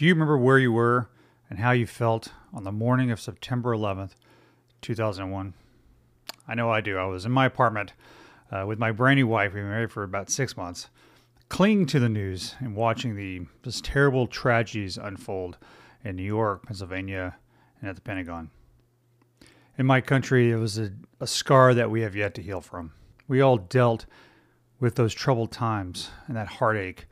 Do you remember where you were and how you felt on the morning of September 11th, 2001? I know I do. I was in my apartment uh, with my brand new wife. We've been married for about six months, clinging to the news and watching the just terrible tragedies unfold in New York, Pennsylvania, and at the Pentagon. In my country, it was a, a scar that we have yet to heal from. We all dealt with those troubled times and that heartache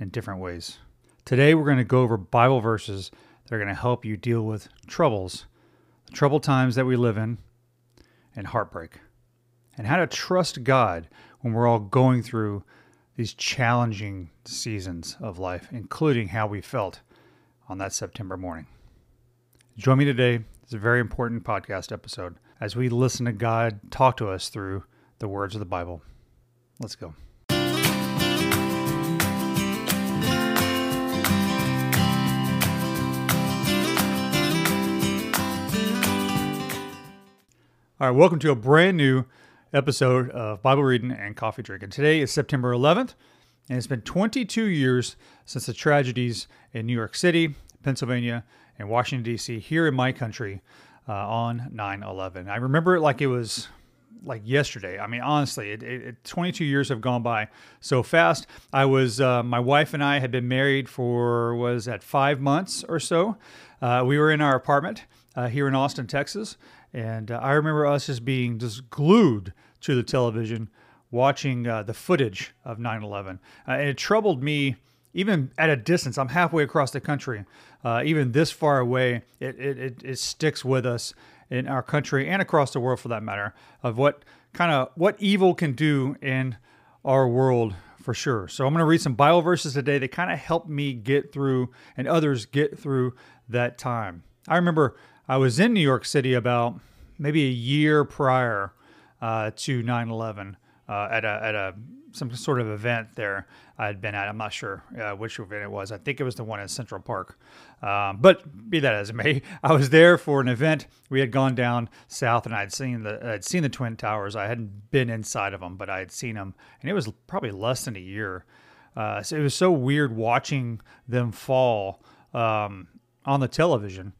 in different ways. Today, we're going to go over Bible verses that are going to help you deal with troubles, the troubled times that we live in, and heartbreak, and how to trust God when we're all going through these challenging seasons of life, including how we felt on that September morning. Join me today. It's a very important podcast episode as we listen to God talk to us through the words of the Bible. Let's go. All right, welcome to a brand new episode of Bible reading and coffee drinking. Today is September 11th, and it's been 22 years since the tragedies in New York City, Pennsylvania, and Washington, D.C., here in my country uh, on 9 11. I remember it like it was like yesterday. I mean, honestly, it, it, 22 years have gone by so fast. I was, uh, my wife and I had been married for, was at five months or so. Uh, we were in our apartment uh, here in Austin, Texas. And uh, I remember us just being just glued to the television watching uh, the footage of 9 11. Uh, and it troubled me even at a distance. I'm halfway across the country. Uh, even this far away, it, it, it, it sticks with us in our country and across the world for that matter of what kind of what evil can do in our world for sure. So I'm going to read some Bible verses today that kind of helped me get through and others get through that time. I remember I was in New York City about maybe a year prior uh, to 9/11 uh, at a at a some sort of event there I had been at. I'm not sure uh, which event it was. I think it was the one in Central Park. Um, but be that as it may, I was there for an event. We had gone down south, and I'd seen the I'd seen the twin towers. I hadn't been inside of them, but I had seen them, and it was probably less than a year. Uh, so it was so weird watching them fall um, on the television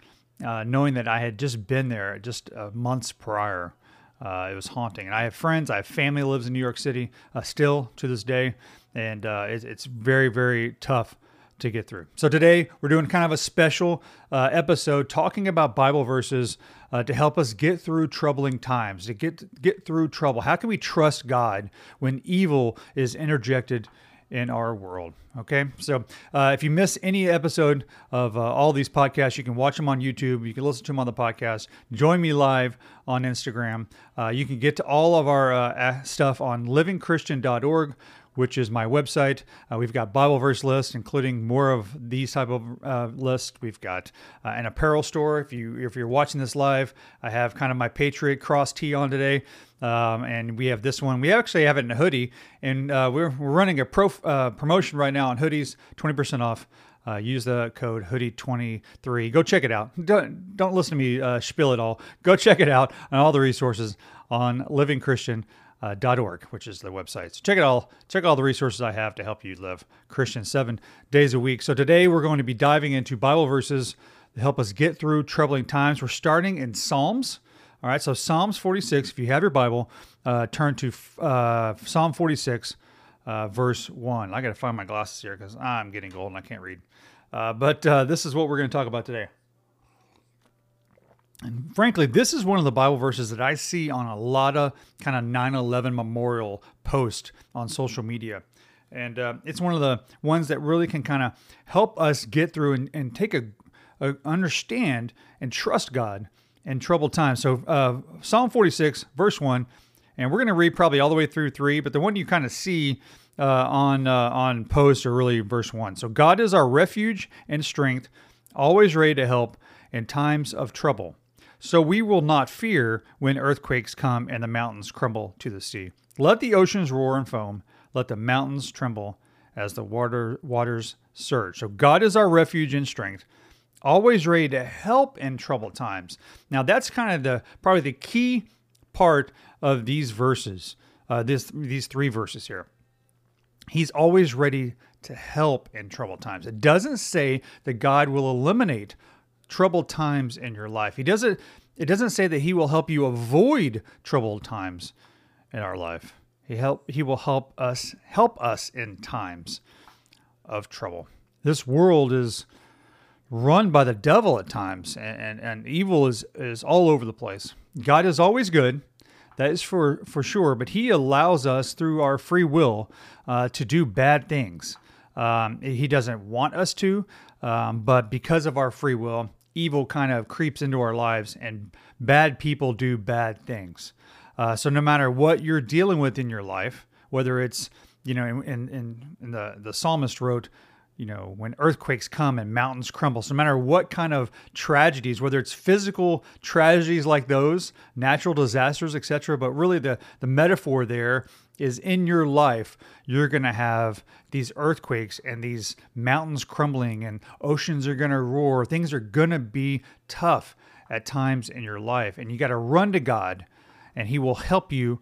uh, knowing that I had just been there just uh, months prior. Uh, it was haunting. And I have friends, I have family lives in New York City uh, still to this day, and uh, it, it's very, very tough to get through. So today we're doing kind of a special uh, episode talking about Bible verses to help us get through troubling times, to get get through trouble. How can we trust God when evil is interjected in our world. Okay, so uh, if you miss any episode of uh, all these podcasts, you can watch them on YouTube. You can listen to them on the podcast. Join me live on Instagram. Uh, you can get to all of our uh, stuff on livingchristian.org which is my website. Uh, we've got Bible verse lists, including more of these type of uh, lists. We've got uh, an apparel store. If you if you're watching this live, I have kind of my Patriot Cross tee on today. Um, and we have this one. We actually have it in a hoodie, and uh, we're, we're running a pro, uh, promotion right now on hoodies, 20% off. Uh, use the code hoodie23. Go check it out. Don't, don't listen to me uh, spill it all. Go check it out and all the resources on livingchristian.org, which is the website. So check it all. Check all the resources I have to help you live Christian seven days a week. So today we're going to be diving into Bible verses to help us get through troubling times. We're starting in Psalms. All right, so Psalms 46, if you have your Bible, uh, turn to uh, Psalm 46, uh, verse 1. I got to find my glasses here because I'm getting old and I can't read. Uh, but uh, this is what we're going to talk about today. And frankly, this is one of the Bible verses that I see on a lot of kind of 9 11 memorial posts on social media. And uh, it's one of the ones that really can kind of help us get through and, and take a, a, understand and trust God in troubled times. So uh, Psalm 46, verse 1, and we're going to read probably all the way through 3, but the one you kind of see uh, on, uh, on post are really verse 1. So God is our refuge and strength, always ready to help in times of trouble. So we will not fear when earthquakes come and the mountains crumble to the sea. Let the oceans roar and foam, let the mountains tremble as the water waters surge. So God is our refuge and strength always ready to help in troubled times. Now, that's kind of the probably the key part of these verses, uh, this these three verses here. He's always ready to help in troubled times. It doesn't say that God will eliminate troubled times in your life. He doesn't it doesn't say that he will help you avoid troubled times in our life. He help he will help us help us in times of trouble. This world is run by the devil at times and, and, and evil is, is all over the place. God is always good. That is for, for sure, but he allows us through our free will uh, to do bad things. Um, he doesn't want us to, um, but because of our free will, evil kind of creeps into our lives and bad people do bad things. Uh, so no matter what you're dealing with in your life, whether it's, you know, in, in, in the, the psalmist wrote, you know, when earthquakes come and mountains crumble, so no matter what kind of tragedies, whether it's physical tragedies like those, natural disasters, etc., but really the, the metaphor there is in your life, you're going to have these earthquakes and these mountains crumbling and oceans are going to roar. Things are going to be tough at times in your life. And you got to run to God and He will help you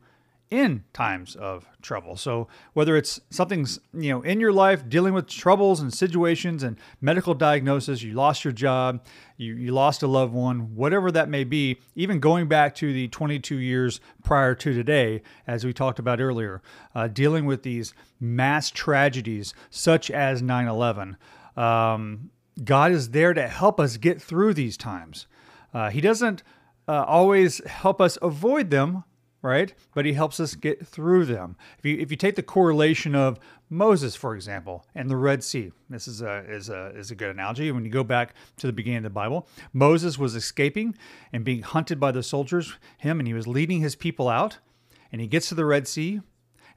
in times of trouble. So whether it's something's, you know, in your life dealing with troubles and situations and medical diagnosis, you lost your job, you, you lost a loved one, whatever that may be, even going back to the 22 years prior to today, as we talked about earlier, uh, dealing with these mass tragedies such as 9 11, um, God is there to help us get through these times. Uh, he doesn't uh, always help us avoid them, right? But he helps us get through them. If you if you take the correlation of Moses, for example, and the Red Sea, this is a is a is a good analogy. When you go back to the beginning of the Bible, Moses was escaping and being hunted by the soldiers, him, and he was leading his people out, and he gets to the Red Sea.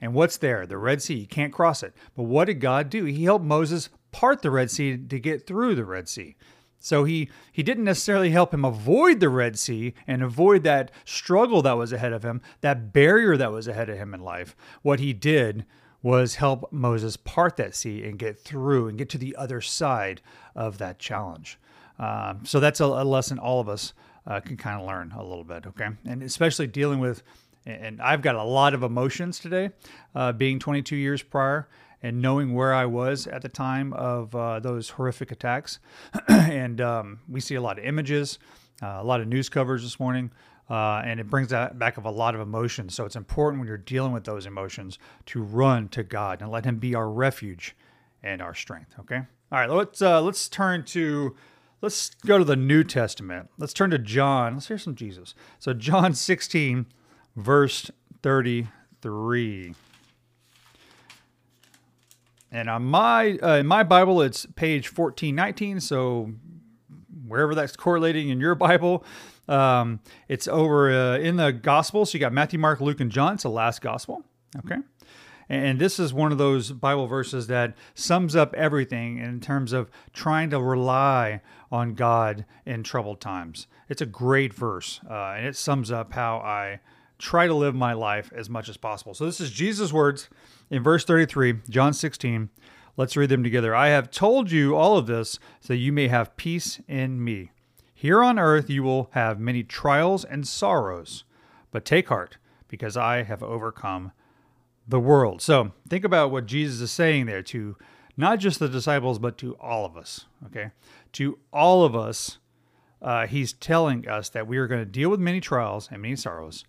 And what's there? The Red Sea. You can't cross it. But what did God do? He helped Moses part the Red Sea to get through the Red Sea. So he he didn't necessarily help him avoid the Red Sea and avoid that struggle that was ahead of him, that barrier that was ahead of him in life. What he did was help Moses part that sea and get through and get to the other side of that challenge. Um, so that's a, a, lesson all of us uh, can kind of learn a little bit, okay? And especially dealing with, and I've got a lot of emotions today, uh, being 22 years prior and knowing where I was at the time of uh, those horrific attacks. and um, we see a lot of images, uh, a lot of news coverage this morning, uh, and it brings that back of a lot of emotions. So it's important when you're dealing with those emotions to run to God and let Him be our refuge and our strength. Okay. All right. Let's uh, let's turn to let's go to the New Testament. Let's turn to John. Let's hear some Jesus. So John 16, verse 33. And on my uh, in my Bible, it's page fourteen nineteen. So wherever that's correlating in your Bible, um, it's over uh, in the Gospel. So you got Matthew, Mark, Luke, and John. It's the last Gospel. Okay. And this is one of those Bible verses that sums up everything in terms of trying to rely on God in troubled times. It's a great verse, uh, and it sums up how I try to live my life as much as possible. So this is Jesus' words in verse 33, John 16. Let's read them together. I have told you all of this so you may have peace in me. Here on earth you will have many trials and sorrows, but take heart, because I have overcome the world. So think about what Jesus is saying there to not just the disciples, but to all of us. Okay. To all of us, uh, he's telling us that we are going to deal with many trials and many sorrows,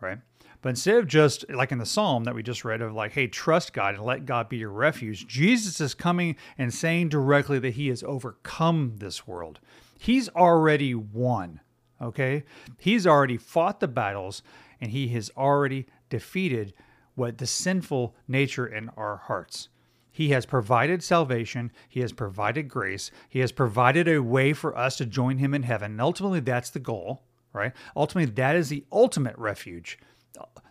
right? But instead of just like in the psalm that we just read of like, hey, trust God and let God be your refuge, Jesus is coming and saying directly that he has overcome this world. He's already won, okay? He's already fought the battles and he has already defeated what the sinful nature in our hearts. He has provided salvation. He has provided grace. He has provided a way for us to join him in heaven. And ultimately, that's the goal, right? Ultimately, that is the ultimate refuge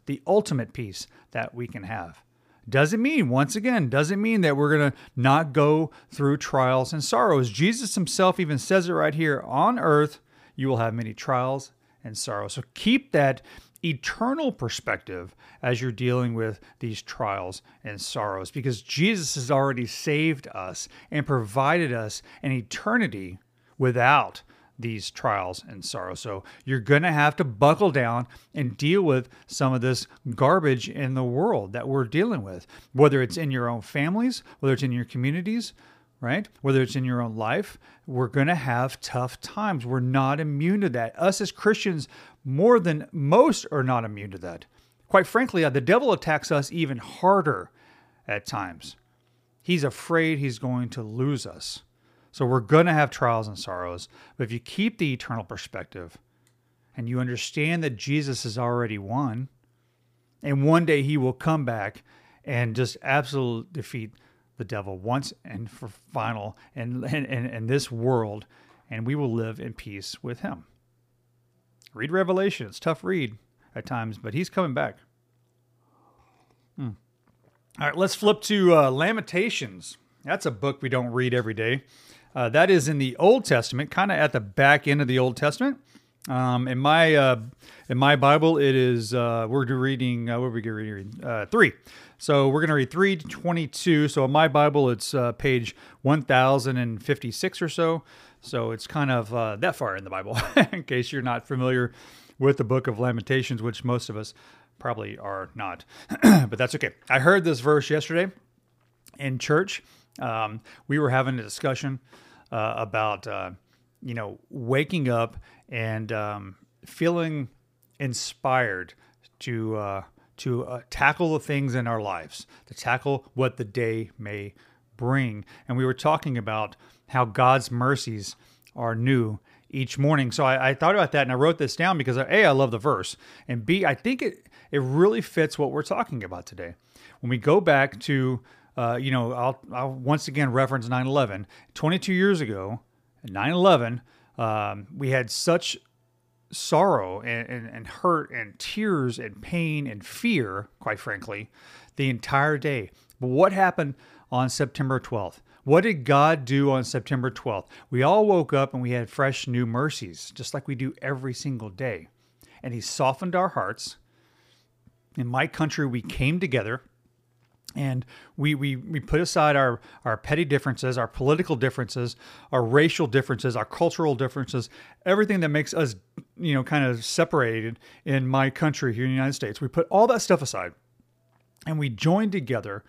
the ultimate peace that we can have. Doesn't mean, once again, doesn't mean that we're going to not go through trials and sorrows. Jesus himself even says it right here on earth, you will have many trials and sorrows. So keep that eternal perspective as you're dealing with these trials and sorrows because Jesus has already saved us and provided us an eternity without these trials and sorrow. So you're going to have to buckle down and deal with some of this garbage in the world that we're dealing with, whether it's in your own families, whether it's in your communities, right? Whether it's in your own life, we're going to have tough times. We're not immune to that. Us as Christians, more than most, are not immune to that. Quite frankly, uh, the devil attacks us even harder at times. He's afraid he's going to lose us. So we're going to have trials and sorrows. But if you keep the eternal perspective and you understand that Jesus has already won, and one day he will come back and just absolutely defeat the devil once and for final and in, in, in this world, and we will live in peace with him. Read Revelation. It's tough read at times, but he's coming back. Hmm. All right, let's flip to uh, Lamentations. That's a book we don't read every day. Uh, that is in the Old Testament, kind of at the back end of the Old Testament. Um, in my uh, in my Bible, it is uh, we're reading uh, what are we going to read? Uh, three. So we're going to read three twenty two. So in my Bible, it's uh, page one thousand and fifty six or so. So it's kind of uh, that far in the Bible, in case you're not familiar with the Book of Lamentations, which most of us probably are not. but that's okay. I heard this verse yesterday in church. Um, we were having a discussion about you know waking up and um, feeling inspired to uh, to uh, tackle the things in our lives, to tackle what the day may bring. And we were talking about how God's mercies are new each morning. So I, I thought about that and I wrote this down because a I love the verse, and b I think it it really fits what we're talking about today. When we go back to uh, you know, I'll, I'll once again reference 9 11. 22 years ago, 9 11, um, we had such sorrow and, and, and, hurt and tears and pain and fear, quite frankly, the entire day. But what happened on September 12th? What did God do on September 12th? We all woke up and we had fresh new mercies, just like we do every single day. And He softened our hearts. In my country, we came together and we, we, we put aside our, our petty differences, our political differences, our racial differences, our cultural differences, everything that makes us, you know, kind of separated in my country here in the United States. We put all that stuff aside and we joined together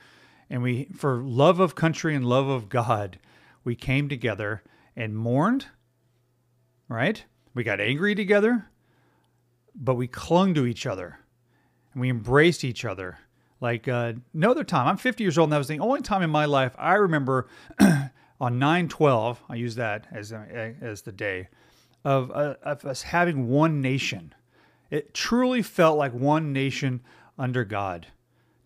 and we, for love of country and love of God, we came together and mourned, right? We got angry together, but we clung to each other and we embraced each other like uh, no other time. I'm 50 years old, and that was the only time in my life I remember on 9/12. I use that as as the day of, uh, of us having one nation. It truly felt like one nation under God,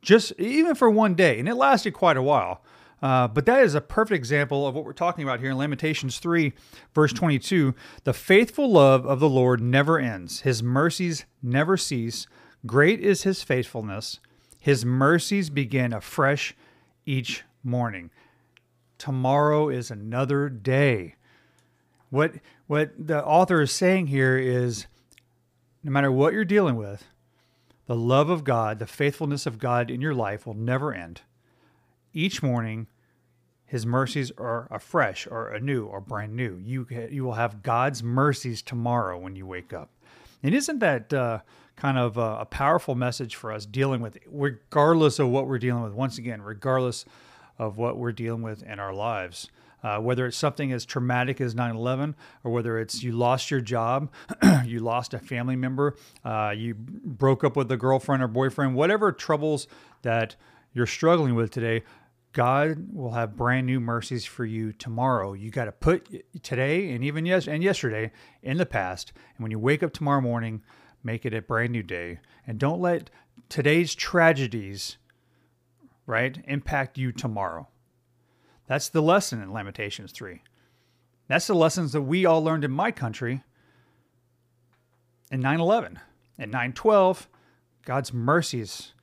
just even for one day, and it lasted quite a while. Uh, but that is a perfect example of what we're talking about here in Lamentations 3, verse 22. The faithful love of the Lord never ends, his mercies never cease. Great is his faithfulness. His mercies begin afresh each morning. Tomorrow is another day. What what the author is saying here is no matter what you're dealing with, the love of God, the faithfulness of God in your life will never end. Each morning, his mercies are afresh or anew or brand new. You you will have God's mercies tomorrow when you wake up. And isn't that uh, kind of a, a powerful message for us dealing with, regardless of what we're dealing with. Once again, regardless of what we're dealing with in our lives. Uh, whether it's something as traumatic as 9 11, or whether it's you lost your job, you lost a family member, uh, you broke up with a girlfriend or boyfriend, whatever troubles that you're struggling with today, God will have brand new mercies for you tomorrow. You got to put today and even yes and yesterday in the past, and when you wake up tomorrow morning, Make it a brand new day. And don't let today's tragedies, right, impact you tomorrow. That's the lesson in Lamentations 3. That's the lessons that we all learned in my country in 9 11. In 9 12, God's mercies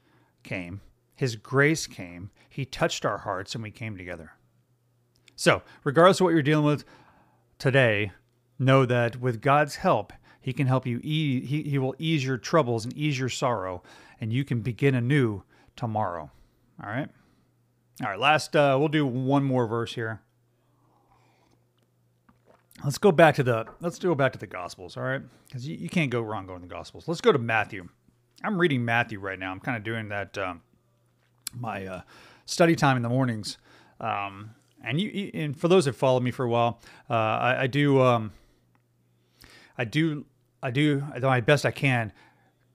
came, His grace came, He touched our hearts, and we came together. So, regardless of what you're dealing with today, know that with God's help, he can help you ease, he, he will ease your troubles and ease your sorrow, and you can begin anew tomorrow. All right? All right, last, uh, we'll do one more verse here. let's go back to the let's go back to the Gospels, all right? Because you, you, can't go wrong going to the Gospels. Let's go to Matthew. I'm reading Matthew right now. I'm kind of doing that um, my uh, study time in the mornings. Um, and you, and for those that follow me for a while, uh, I, I, do um, I do I do my best I can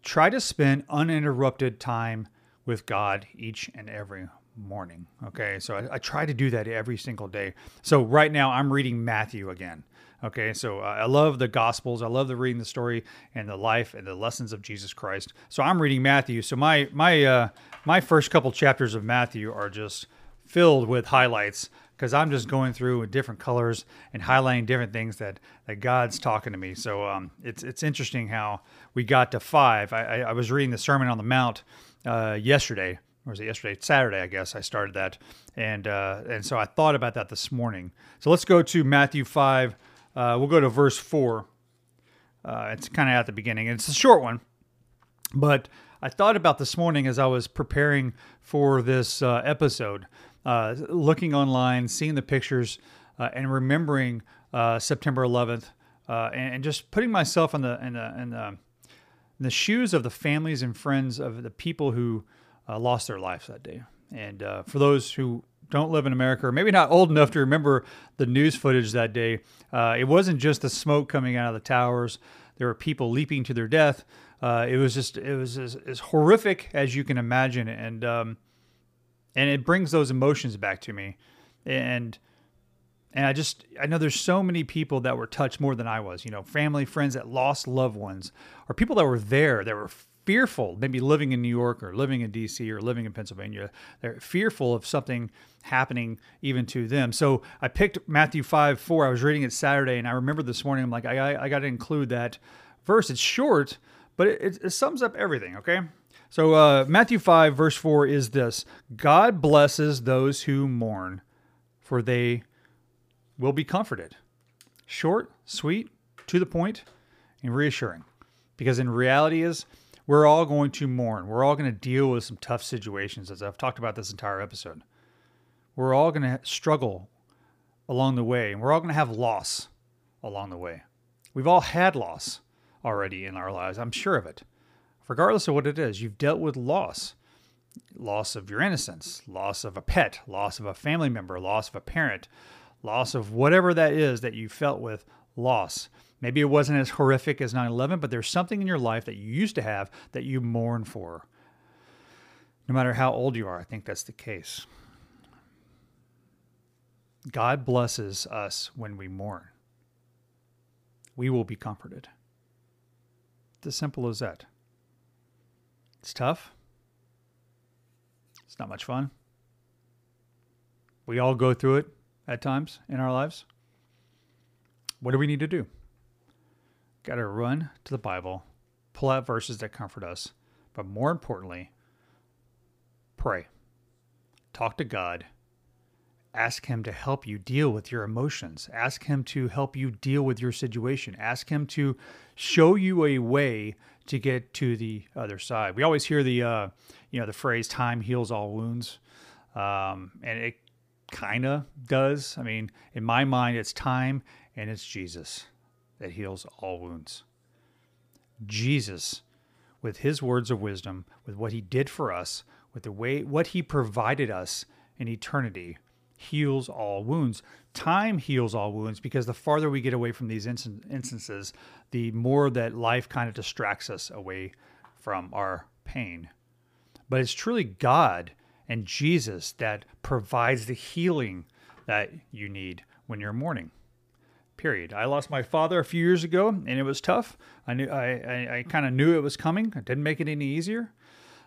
try to spend uninterrupted time with God each and every morning. Okay, so I, I, try to do that every single day. So right now I'm reading Matthew again. Okay, so uh, I love the Gospels. I love the reading the story and the life and the lessons of Jesus Christ. So I'm reading Matthew. So my my uh, my first couple chapters of Matthew are just filled with highlights because I'm just going through with different colors and highlighting different things that that God's talking to me. So um, it's it's interesting how we got to five. I, I, I was reading the Sermon on the Mount uh, yesterday or was it yesterday? Saturday, I guess I started that, and uh, and so I thought about that this morning. So let's go to Matthew five. Uh, we'll go to verse four. Uh, it's kind of at the beginning. It's a short one, but I thought about this morning as I was preparing for this uh, episode, uh, looking online, seeing the pictures, uh, and remembering September 11th, and, and, just putting myself in the in the in the, in the shoes of the families and friends of the people who uh, lost their lives that day. And uh, for those who don't live in America, or maybe not old enough to remember the news footage that day, uh, it wasn't just the smoke coming out of the towers. There were people leaping to their death. Uh, it was just it was as, as, horrific as you can imagine, and um, and it brings those emotions back to me. And and I just I know there's so many people that were touched more than I was. You know, family, friends that lost loved ones, or people that were there that were fearful, maybe living in New York or living in DC or living in Pennsylvania. They're fearful of something happening even to them. So I picked Matthew 5 4. I was reading it Saturday and I remember this morning, I'm like, I, I got to include that verse. It's short, but it, it sums up everything, okay? So uh, Matthew 5, verse 4 is this God blesses those who mourn, for they will be comforted. Short, sweet, to the point, and reassuring. Because in reality is we're all going to mourn. We're all going to deal with some tough situations, as I've talked about this entire episode. We're all going to struggle along the way, and we're all going to have loss along the way. We've all had loss already in our lives. I'm sure of it. Regardless of what it is, you've dealt with loss loss of your innocence, loss of a pet, loss of a family member, loss of a parent, loss of whatever that is that you felt with loss. Maybe it wasn't as horrific as 9 11, but there's something in your life that you used to have that you mourn for. No matter how old you are, I think that's the case. God blesses us when we mourn. We will be comforted. It's as simple as that. It's tough. It's not much fun. We all go through it at times in our lives. What do we need to do? got to run to the Bible, pull out verses that comfort us, but more importantly, pray. Talk to God. Ask Him to help you deal with your emotions. Ask Him to help you deal with your situation. Ask Him to show you a way to get to the other side. We always hear the, uh, you know, the phrase "time heals all wounds," um, and it kind of does. I mean, in my mind, it's time and it's Jesus that heals all wounds. Jesus, with his words of wisdom, with what he did for us, with the way what he provided us in eternity, heals all wounds. Time heals all wounds because the farther we get away from these instances, the more that life kind of distracts us away from our pain. But it's truly God and Jesus that provides the healing that you need when you're mourning period. I lost my father a few years ago, and it was tough. I knew I, I, I kind of knew it was coming. It didn't make it any easier.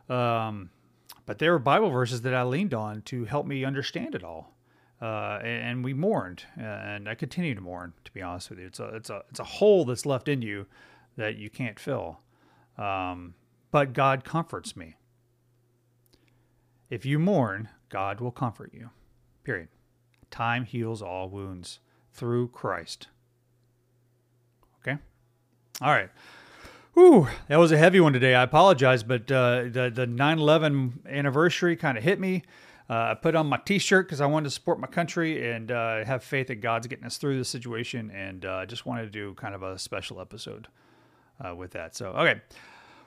Um, but there were Bible verses that I leaned on to help me understand it all. Uh, and, we mourned, and I continue to mourn. To be honest with you, it's a it's a it's a hole that's left in you that you can't fill. Um, but God comforts me. If you mourn, God will comfort you. Period. Time heals all wounds through Christ. Okay? All right. Whew, that was a heavy one today. I apologize, but uh, the the 9/11 anniversary kind of hit me. Uh, I put on my T-shirt because I wanted to support my country and uh, have faith that God's getting us through this situation. And I uh, just wanted to do kind of a special episode with that. So okay,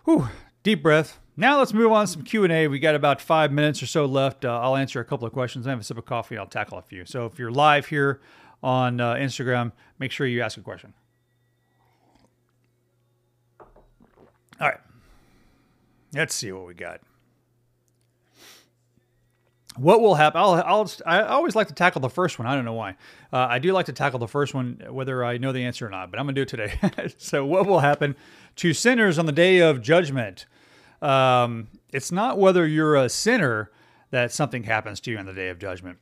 Whew, deep breath. Now let's move on to some Q&A. We got about five minutes or so left. Uh, I'll answer a couple of questions. I have a sip of coffee. I'll tackle a few. So if you're live here on uh, Instagram, make sure you ask a question. All right. Let's see what we got. What will happen? I'll, I'll, I always like to tackle the first one. I don't know why. Uh, I do like to tackle the first one, whether I know the answer or not, but I'm going to do it today. so, what will happen to sinners on the day of judgment? Um, it's not whether you're a sinner that something happens to you on the day of judgment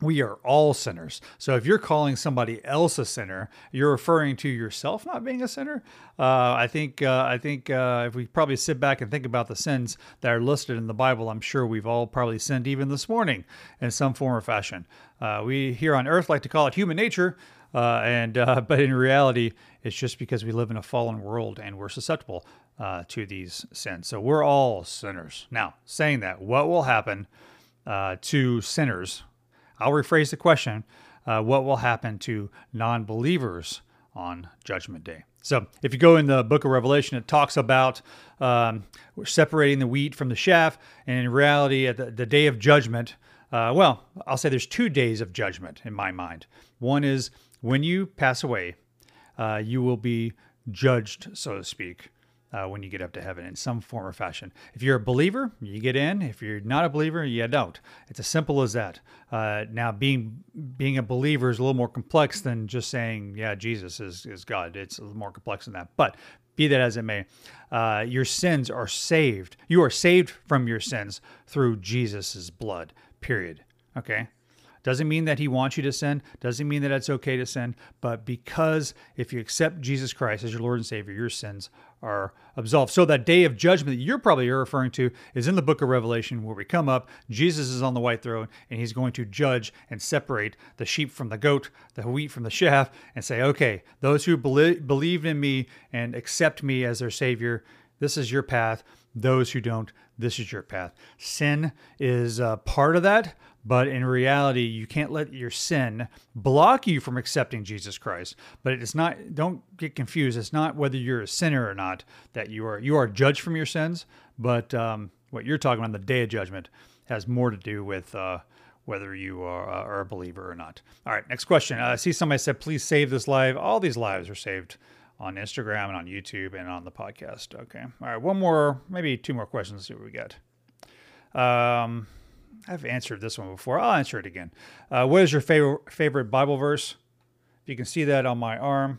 we are all sinners. So if you're calling somebody else a sinner, you're referring to yourself not being a sinner. Uh, I think uh, I think uh, if we probably sit back and think about the sins that are listed in the Bible, I'm sure we've all probably sinned even this morning in some form or fashion. Uh, we here on earth like to call it human nature, uh, and uh, but in reality, it's just because we live in a fallen world and we're susceptible to these sins. So we're all sinners. Now, saying that, what will happen to sinners? I'll rephrase the question uh, What will happen to non believers on Judgment Day? So, if you go in the book of Revelation, it talks about um, separating the wheat from the chaff. And in reality, at the, the day of judgment, uh, well, I'll say there's two days of judgment in my mind. One is when you pass away, uh, you will be judged, so to speak uh, when you get up to heaven in some form or fashion. If you're a believer, you get in. If you're not a believer, you don't. It's as simple as that. Uh, now, being being a believer is a little more complex than just saying, "Yeah, Jesus is is God." It's a little more complex than that. But be that as it may, uh, your sins are saved. You are saved from your sins through Jesus' blood. Period. Okay. Doesn't mean that he wants you to sin, doesn't mean that it's okay to sin, but because if you accept Jesus Christ as your Lord and Savior, your sins are absolved. So that day of judgment that you're probably referring to is in the book of Revelation where we come up, Jesus is on the white throne and he's going to judge and separate the sheep from the goat, the wheat from the chaff and say, "Okay, those who believe in me and accept me as their savior, this is your path. Those who don't, this is your path." Sin is part of that, but in reality, you can't let your sin block you from accepting Jesus Christ. But it's not, don't get confused. It's not whether you're a sinner or not that you are, you are judged from your sins. But um, what you're talking about, the day of judgment, has more to do with uh, whether you are, uh, are, a believer or not. All right, next question. Uh, I see somebody said, please save this live. All these lives are saved on Instagram and on YouTube and on the podcast. Okay. All right, one more, maybe two more questions. See what we get. Um, I've answered this one before. I'll answer it again. Uh, what is your favorite favorite Bible verse? If you can see that on my arm,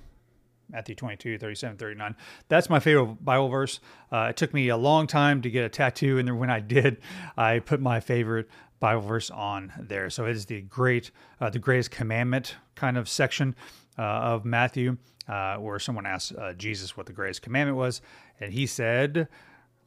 Matthew 22, 37, 39. That's my favorite Bible verse. Uh, it took me a long time to get a tattoo, and then when I did, I put my favorite Bible verse on there. So it is the great, uh, the greatest commandment kind of section uh, of Matthew, uh, where someone asked uh, Jesus what the greatest commandment was, and he said,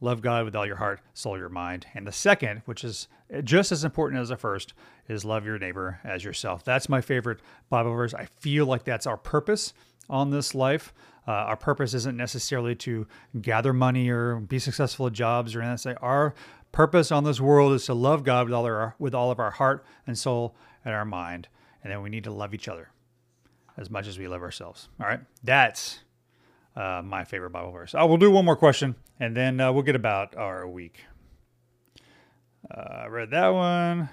love God with all your heart, soul, your mind. And the second, which is just as important as the first, is love your neighbor as yourself. That's my favorite Bible verse. I feel like that's our purpose on this life. Uh, our purpose isn't necessarily to gather money or be successful at jobs or anything. Our purpose on this world is to love God with all our with all of our heart and soul and our mind, and then we need to love each other as much as we love ourselves. All right, that's uh, my favorite Bible verse. I will do one more question, and then uh, we'll get about our week. Uh, I read that one.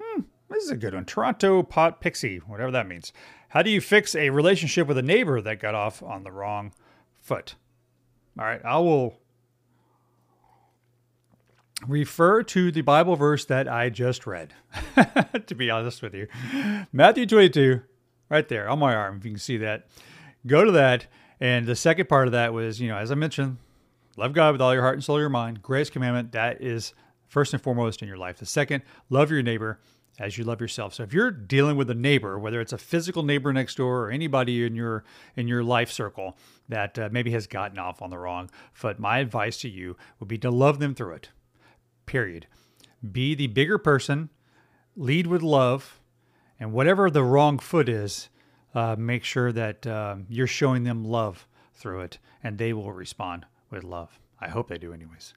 Hmm, this is a good one. Toronto Pot Pixie, whatever that means. How do you fix a relationship with a neighbor that got off on the wrong foot? All right, I will refer to the Bible verse that I just read, to be honest with you. Matthew 22, right there on my arm, if you can see that. Go to that. And the second part of that was, you know, as I mentioned, love God with all your heart and soul, your mind. Greatest commandment. That is first and foremost in your life. The second, love your neighbor as you love yourself. So if you're dealing with a neighbor, whether it's a physical neighbor next door or anybody in your in your life circle that uh, maybe has gotten off on the wrong foot, my advice to you would be to love them through it. Period. Be the bigger person, lead with love, and whatever the wrong foot is, uh, make sure that uh, you're showing them love through it, and they will respond with love. I hope they do, anyways.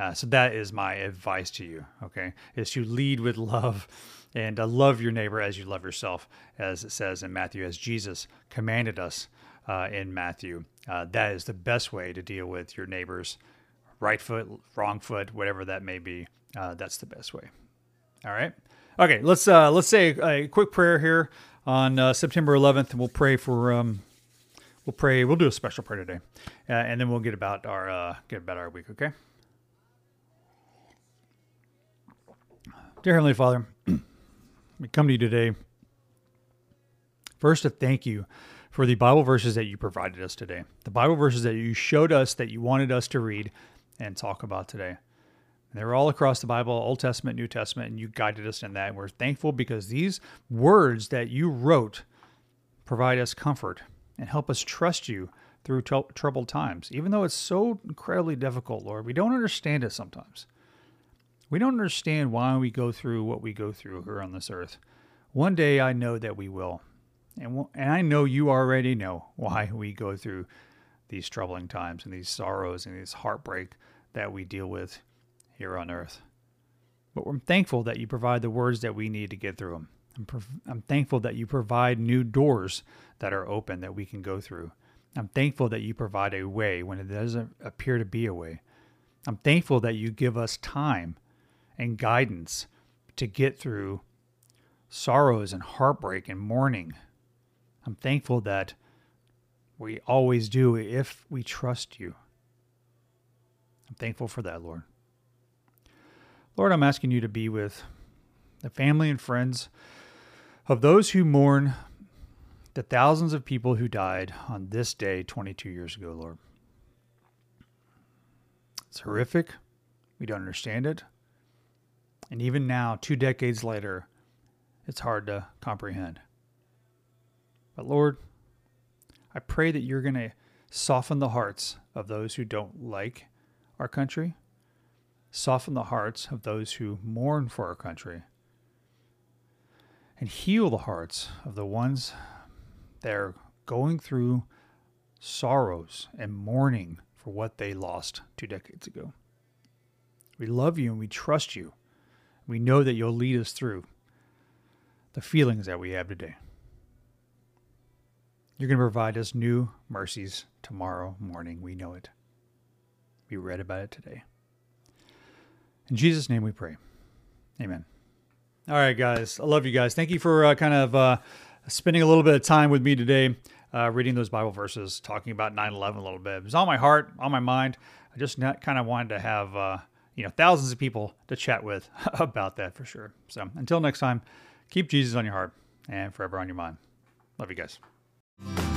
Uh, so that is my advice to you, okay? Is to lead with love and uh, love your neighbor as you love yourself, as it says in Matthew, as Jesus commanded us uh, in Matthew. Uh, that is the best way to deal with your neighbor's right foot, wrong foot, whatever that may be. That's the best way. All right. Okay. Let's uh, let's say a, quick prayer here on uh, September 11th, and we'll pray for. Um, we'll pray. We'll do a special prayer today, and then we'll get about our get about our week. Okay. Dear Heavenly Father, we come to you today first to thank you for the Bible verses that you provided us today. The Bible verses that you showed us that you wanted us to read and talk about today. They were all across the Bible, Old Testament, New Testament, and you guided us in that. And we're thankful because these words that you wrote provide us comfort and help us trust you through t- troubled times. Even though it's so incredibly difficult, Lord, we don't understand it sometimes. We don't understand why we go through what we go through here on this earth. One day I know that we will. And, and I know you already know why we go through these troubling times and these sorrows and these heartbreak that we deal with here on earth. But I'm thankful that you provide the words that we need to get through them. I'm, I'm thankful that you provide new doors that are open that we can go through. I'm thankful that you provide a way when it doesn't appear to be a way. I'm thankful that you give us time and guidance to get through sorrows and heartbreak and mourning I'm thankful that we always do if we trust you. I'm thankful for that, Lord. Lord, I'm asking you to be with the family and friends of those who mourn the thousands of people who died on this day 22 years ago, Lord. It's horrific. We don't understand it. And even now, two decades later, it's hard to comprehend. But Lord, I pray that you're going to soften the hearts of those who don't like our country, soften the hearts of those who mourn for our country, and heal the hearts of the ones that are going through sorrows and mourning for what they lost two decades ago. We love you and we trust you. We know that you'll lead us through the feelings that we have today. You're going to provide us new mercies tomorrow morning. We know it. We read about it today. In Jesus' name we pray. Amen. All right, guys. I love you guys. Thank you for uh, kind of uh, spending a little bit of time with me today, uh, reading those Bible verses, talking about 9 11 a little bit. It was on my heart, on my mind. I just kind of wanted to have uh, you know thousands of people to chat with about that for sure. So until next time, keep Jesus on your heart and forever on your mind. Love you guys.